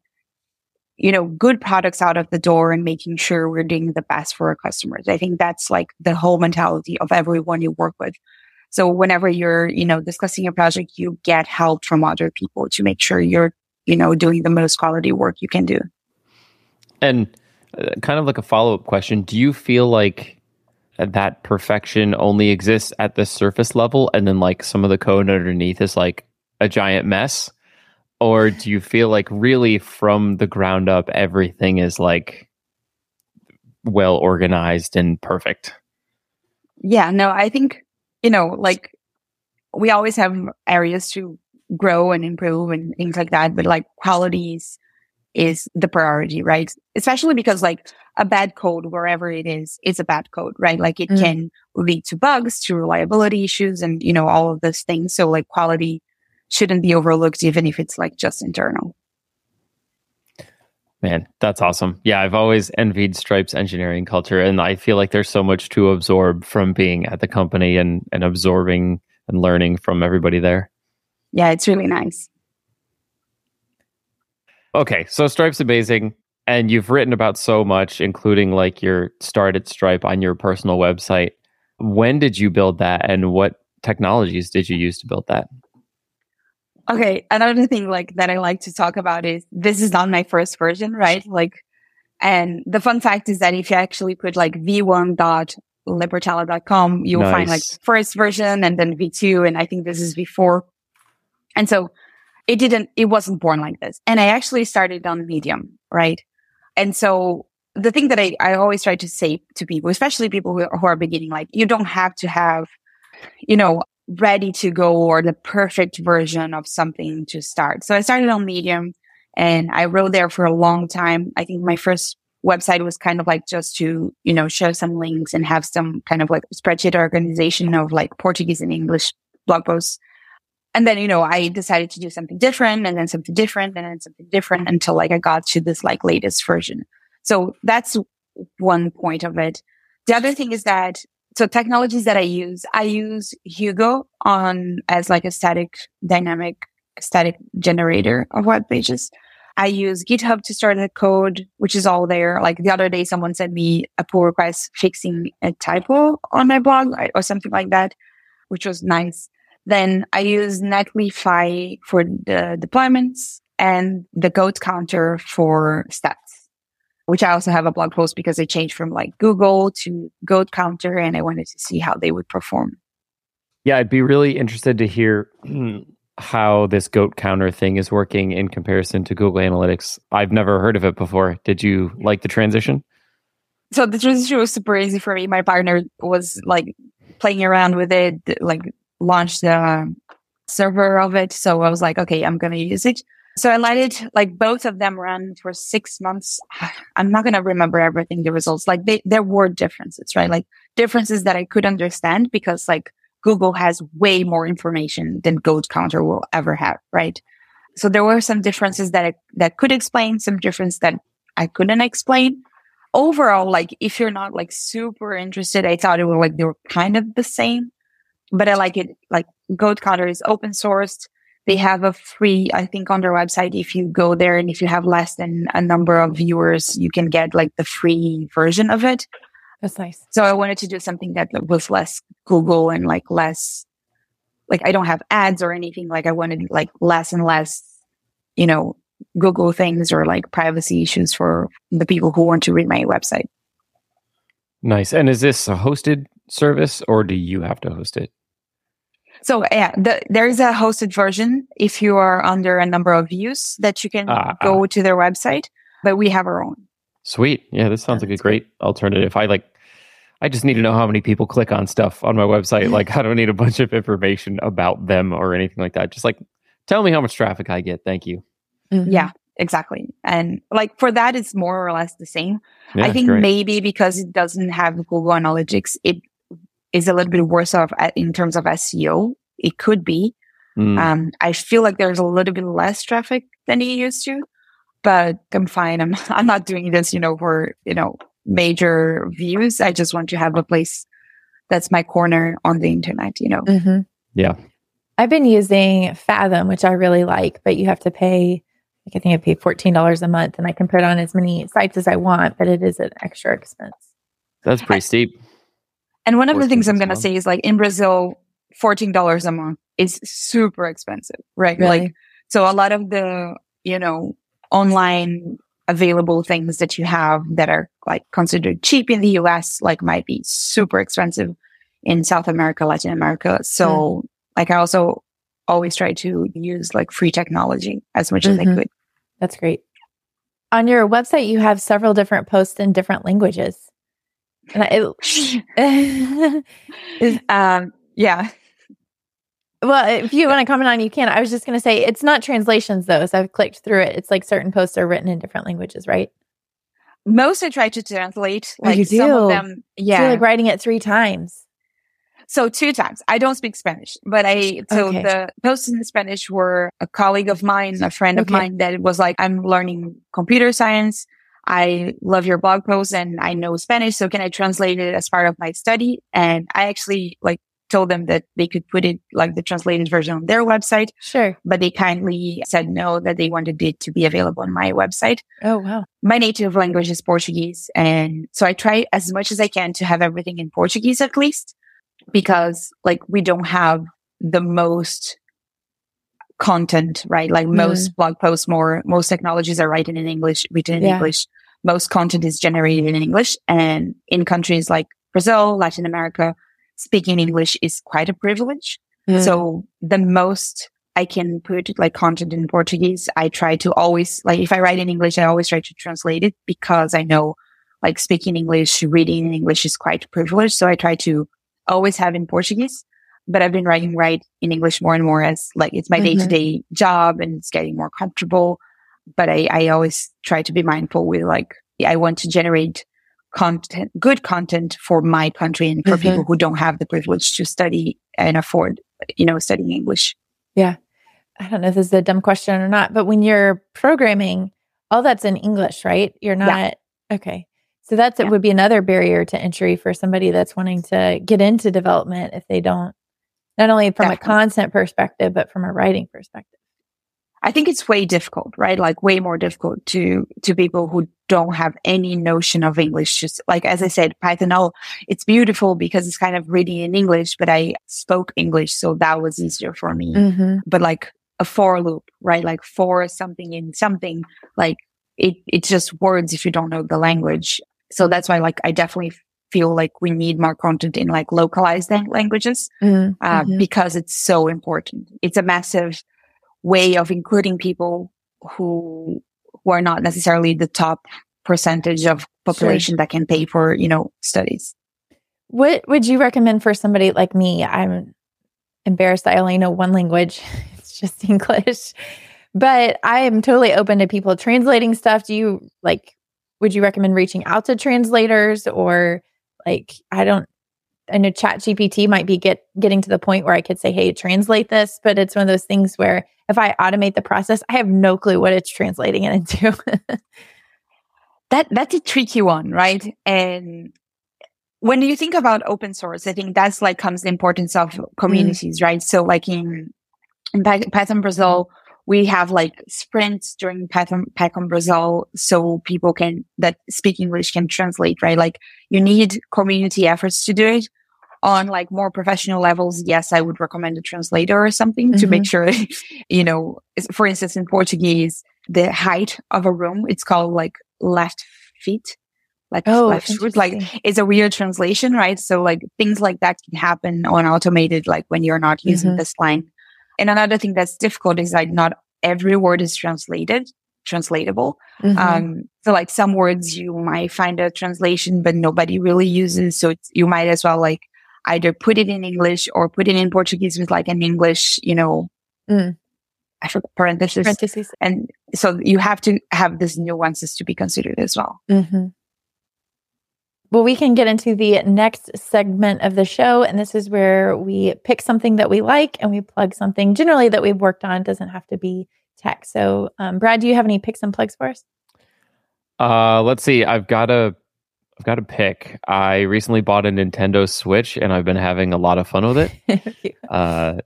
you know, good products out of the door and making sure we're doing the best for our customers. I think that's like the whole mentality of everyone you work with. So whenever you're, you know, discussing a project, you get help from other people to make sure you're, you know, doing the most quality work you can do. And uh, kind of like a follow up question, do you feel like that perfection only exists at the surface level and then like some of the code underneath is like a giant mess? Or do you feel like really from the ground up everything is like well organized and perfect? Yeah, no, I think you know, like we always have areas to grow and improve and things like that, but like qualities is the priority, right? Especially because like a bad code, wherever it is, is a bad code, right? Like it mm. can lead to bugs, to reliability issues and, you know, all of those things. So like quality shouldn't be overlooked, even if it's like just internal. Man, that's awesome. Yeah, I've always envied Stripe's engineering culture, and I feel like there's so much to absorb from being at the company and, and absorbing and learning from everybody there. Yeah, it's really nice. Okay, so Stripe's amazing, and you've written about so much, including like your start at Stripe on your personal website. When did you build that, and what technologies did you use to build that? Okay. Another thing like that I like to talk about is this is not my first version, right? Like, and the fun fact is that if you actually put like v1.leportella.com, you'll nice. find like first version and then v2. And I think this is v4. And so it didn't, it wasn't born like this. And I actually started on Medium, right? And so the thing that I, I always try to say to people, especially people who, who are beginning, like you don't have to have, you know, ready to go or the perfect version of something to start. So I started on Medium and I wrote there for a long time. I think my first website was kind of like just to, you know, show some links and have some kind of like spreadsheet organization of like Portuguese and English blog posts. And then, you know, I decided to do something different and then something different and then something different until like I got to this like latest version. So that's one point of it. The other thing is that so technologies that I use, I use Hugo on as like a static dynamic static generator of web pages. I use GitHub to start the code, which is all there. Like the other day, someone sent me a pull request fixing a typo on my blog or something like that, which was nice. Then I use Netlify for the deployments and the goat counter for stats which I also have a blog post because I changed from like Google to Goat Counter and I wanted to see how they would perform. Yeah, I'd be really interested to hear how this Goat Counter thing is working in comparison to Google Analytics. I've never heard of it before. Did you like the transition? So the transition was super easy for me. My partner was like playing around with it, like launched the server of it. So I was like, okay, I'm going to use it. So I let it, like both of them run for six months. I'm not going to remember everything, the results. Like they, there were differences, right? Like differences that I could understand because like Google has way more information than Goat Counter will ever have, right? So there were some differences that I, that could explain, some difference that I couldn't explain. Overall, like if you're not like super interested, I thought it was like they were kind of the same, but I like it. Like Goat Counter is open sourced they have a free, I think on their website, if you go there and if you have less than a number of viewers, you can get like the free version of it. That's nice. So I wanted to do something that was less Google and like less, like I don't have ads or anything. Like I wanted like less and less, you know, Google things or like privacy issues for the people who want to read my website. Nice. And is this a hosted service or do you have to host it? So yeah, the, there is a hosted version if you are under a number of views that you can uh, go to their website, but we have our own. Sweet. Yeah, this sounds like a great alternative. I like I just need to know how many people click on stuff on my website. Like I don't need a bunch of information about them or anything like that. Just like tell me how much traffic I get. Thank you. Mm-hmm. Yeah, exactly. And like for that, it's more or less the same. Yeah, I think great. maybe because it doesn't have Google Analytics, it is a little bit worse off in terms of SEO. It could be. Mm. Um, I feel like there's a little bit less traffic than it used to. but I'm fine. I'm, I'm not doing this, you know, for, you know, major views. I just want to have a place that's my corner on the internet, you know? Mm-hmm. Yeah. I've been using Fathom, which I really like, but you have to pay, Like I think I pay $14 a month and I can put on as many sites as I want, but it is an extra expense. That's pretty steep. And one of the things I'm going to say is like in Brazil, $14 a month is super expensive, right? Really? Like, so a lot of the, you know, online available things that you have that are like considered cheap in the US, like might be super expensive in South America, Latin America. So mm. like I also always try to use like free technology as much mm-hmm. as I mm-hmm. could. That's great. On your website, you have several different posts in different languages. It, is, um, yeah. Well, if you want to comment on, you can. I was just going to say it's not translations though. So I've clicked through it. It's like certain posts are written in different languages, right? Most I try to translate. Like oh, you do? some of them, yeah. So like writing it three times. So two times. I don't speak Spanish, but I so okay. the posts in Spanish were a colleague of mine, a friend of mine that was like, I'm learning computer science. I love your blog post and I know Spanish. So can I translate it as part of my study? And I actually like told them that they could put it like the translated version on their website. Sure. But they kindly said no, that they wanted it to be available on my website. Oh, wow. My native language is Portuguese. And so I try as much as I can to have everything in Portuguese at least, because like we don't have the most content, right? Like mm. most blog posts, more, most technologies are written in English, written in yeah. English. Most content is generated in English and in countries like Brazil, Latin America, speaking English is quite a privilege. Mm. So the most I can put like content in Portuguese, I try to always, like if I write in English, I always try to translate it because I know like speaking English, reading in English is quite a privilege. So I try to always have in Portuguese, but I've been writing right in English more and more as like it's my day to day job and it's getting more comfortable. But I, I always try to be mindful with like, I want to generate content, good content for my country and for mm-hmm. people who don't have the privilege to study and afford, you know, studying English. Yeah. I don't know if this is a dumb question or not, but when you're programming, all that's in English, right? You're not, yeah. okay. So that's, yeah. it would be another barrier to entry for somebody that's wanting to get into development if they don't, not only from Definitely. a content perspective, but from a writing perspective. I think it's way difficult, right? Like way more difficult to, to people who don't have any notion of English. Just like, as I said, Python, oh, it's beautiful because it's kind of reading in English, but I spoke English. So that was easier for me. Mm-hmm. But like a for loop, right? Like for something in something, like it, it's just words if you don't know the language. So that's why, like, I definitely feel like we need more content in like localized languages, mm-hmm. uh, mm-hmm. because it's so important. It's a massive, way of including people who who are not necessarily the top percentage of population sure. that can pay for you know studies what would you recommend for somebody like me i'm embarrassed i only know one language it's just english but i am totally open to people translating stuff do you like would you recommend reaching out to translators or like i don't I know chat GPT might be get getting to the point where I could say, hey, translate this, but it's one of those things where if I automate the process, I have no clue what it's translating it into. that that's a tricky one, right? And when you think about open source, I think that's like comes the importance of communities, mm. right? So like in, in Python Brazil, we have like sprints during Python, Python Brazil so people can, that speak English can translate, right? Like you need community efforts to do it on like more professional levels, yes, I would recommend a translator or something mm-hmm. to make mm-hmm. sure, you know, for instance, in Portuguese, the height of a room, it's called like left feet. Like oh, left foot, like it's a weird translation, right? So like things like that can happen on automated, like when you're not using mm-hmm. this line. And another thing that's difficult is like not every word is translated translatable. Mm-hmm. Um, so like some words you might find a translation, but nobody really uses. So you might as well like either put it in English or put it in Portuguese with like an English, you know, mm. I forgot parentheses. parentheses. And so you have to have these nuances to be considered as well. Mm-hmm. Well, we can get into the next segment of the show. And this is where we pick something that we like and we plug something generally that we've worked on. It doesn't have to be tech. So, um, Brad, do you have any picks and plugs for us? Uh, let's see. I've got a I've got a pick. I recently bought a Nintendo Switch and I've been having a lot of fun with it. uh,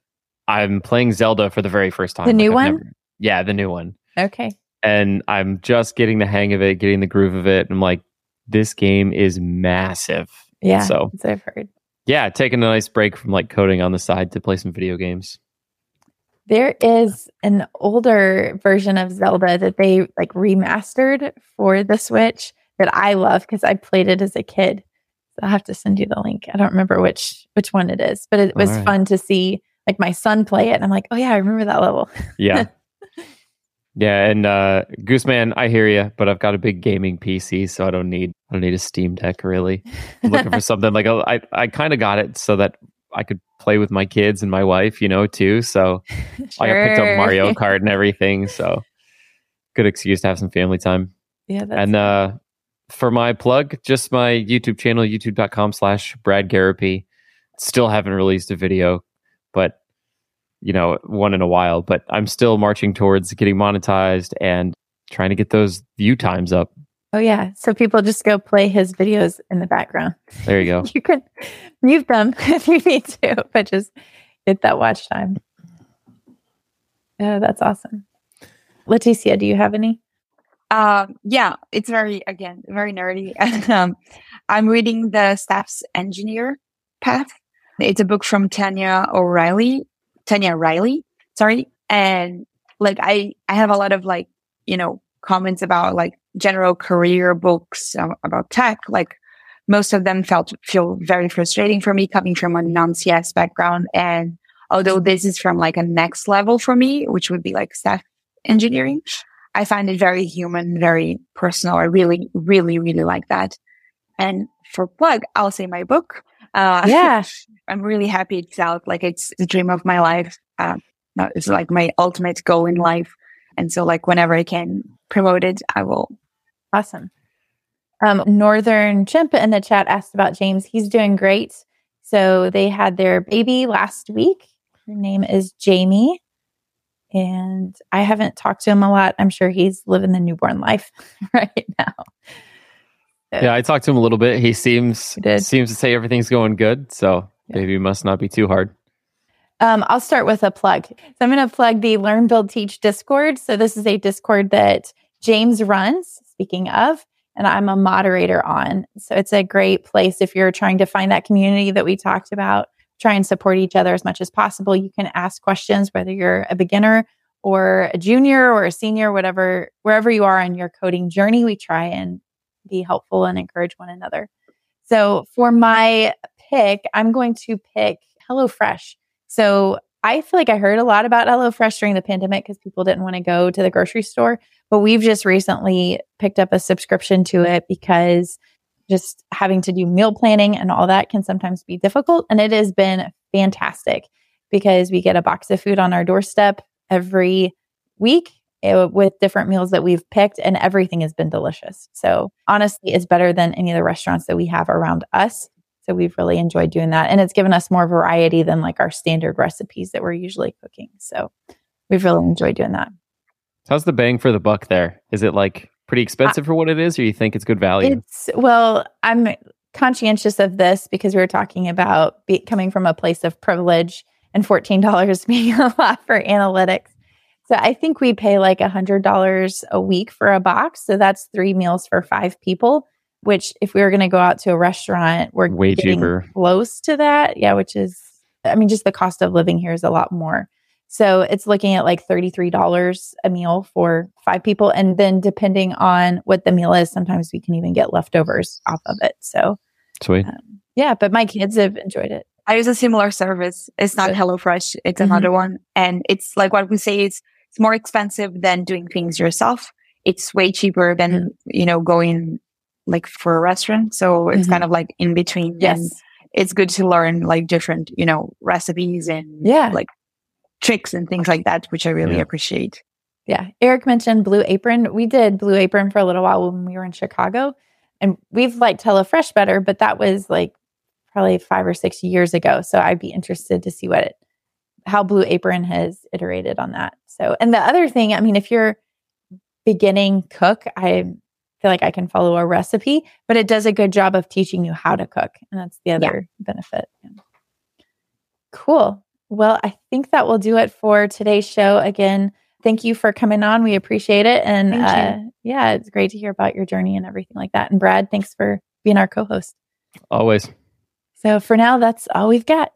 I'm playing Zelda for the very first time. The new like one? Never, yeah, the new one. Okay. And I'm just getting the hang of it, getting the groove of it. I'm like, this game is massive. Yeah. So I've heard. Yeah, taking a nice break from like coding on the side to play some video games. There is an older version of Zelda that they like remastered for the Switch that I love because I played it as a kid. So I'll have to send you the link. I don't remember which which one it is, but it was right. fun to see like my son play it. And I'm like, oh yeah, I remember that level. yeah. Yeah, and uh Gooseman, I hear you, but I've got a big gaming PC, so I don't need I don't need a Steam Deck really. I'm looking for something like a, I I kind of got it so that I could play with my kids and my wife, you know, too. So sure. I picked up Mario Kart and everything. So good excuse to have some family time. Yeah, and uh for my plug, just my YouTube channel, youtube.com slash Brad Garropy. Still haven't released a video, but you know, one in a while. But I'm still marching towards getting monetized and trying to get those view times up. Oh yeah. So people just go play his videos in the background. There you go. you can mute them if you need to, but just get that watch time. Oh, that's awesome. Leticia, do you have any? Um, yeah, it's very again very nerdy. um, I'm reading the Staff's Engineer Path. It's a book from Tanya O'Reilly. Tanya Reilly, sorry, and like I I have a lot of like you know comments about like general career books about tech. Like most of them felt feel very frustrating for me coming from a non CS background, and although this is from like a next level for me, which would be like staff engineering. I find it very human, very personal. I really, really, really like that. And for plug, I'll say my book. Uh, yeah. I'm really happy it's out. Like it's the dream of my life. Uh, it's like my ultimate goal in life. And so like whenever I can promote it, I will. Awesome. Um, Northern Chimp in the chat asked about James. He's doing great. So they had their baby last week. Her name is Jamie and I haven't talked to him a lot. I'm sure he's living the newborn life right now. Yeah, I talked to him a little bit. He seems he seems to say everything's going good, so yeah. maybe it must not be too hard. Um, I'll start with a plug. So I'm going to plug the Learn Build Teach Discord. So this is a Discord that James runs. Speaking of, and I'm a moderator on. So it's a great place if you're trying to find that community that we talked about try and support each other as much as possible. You can ask questions, whether you're a beginner or a junior or a senior, whatever, wherever you are on your coding journey, we try and be helpful and encourage one another. So for my pick, I'm going to pick HelloFresh. So I feel like I heard a lot about HelloFresh during the pandemic because people didn't want to go to the grocery store. But we've just recently picked up a subscription to it because just having to do meal planning and all that can sometimes be difficult. And it has been fantastic because we get a box of food on our doorstep every week Eh, with different meals that we've picked, and everything has been delicious. So, honestly, it's better than any of the restaurants that we have around us. So, we've really enjoyed doing that. And it's given us more variety than like our standard recipes that we're usually cooking. So, we've really enjoyed doing that. How's the bang for the buck there? Is it like pretty uh, expensive for what it is, or you think it's good value? It's well, I'm conscientious of this because we were talking about be, coming from a place of privilege and $14 being a lot for analytics. So I think we pay like $100 a week for a box. So that's three meals for five people, which if we were going to go out to a restaurant, we're way cheaper. Close to that. Yeah, which is, I mean, just the cost of living here is a lot more. So it's looking at like $33 a meal for five people. And then depending on what the meal is, sometimes we can even get leftovers off of it. So sweet. Um, yeah, but my kids have enjoyed it. I use a similar service. It's not HelloFresh. It's mm-hmm. another one. And it's like what we say is it's more expensive than doing things yourself. It's way cheaper than, mm-hmm. you know, going like for a restaurant. So it's mm-hmm. kind of like in between. Yes. And it's good to learn like different, you know, recipes and yeah. like tricks and things like that, which I really yeah. appreciate. Yeah. Eric mentioned Blue Apron. We did Blue Apron for a little while when we were in Chicago. And we've liked HelloFresh better, but that was like probably five or six years ago. So I'd be interested to see what it how Blue Apron has iterated on that. So, and the other thing, I mean, if you're beginning cook, I feel like I can follow a recipe, but it does a good job of teaching you how to cook. And that's the other yeah. benefit. Cool. Well, I think that will do it for today's show. Again, thank you for coming on. We appreciate it. And uh, yeah, it's great to hear about your journey and everything like that. And Brad, thanks for being our co host. Always. So for now, that's all we've got.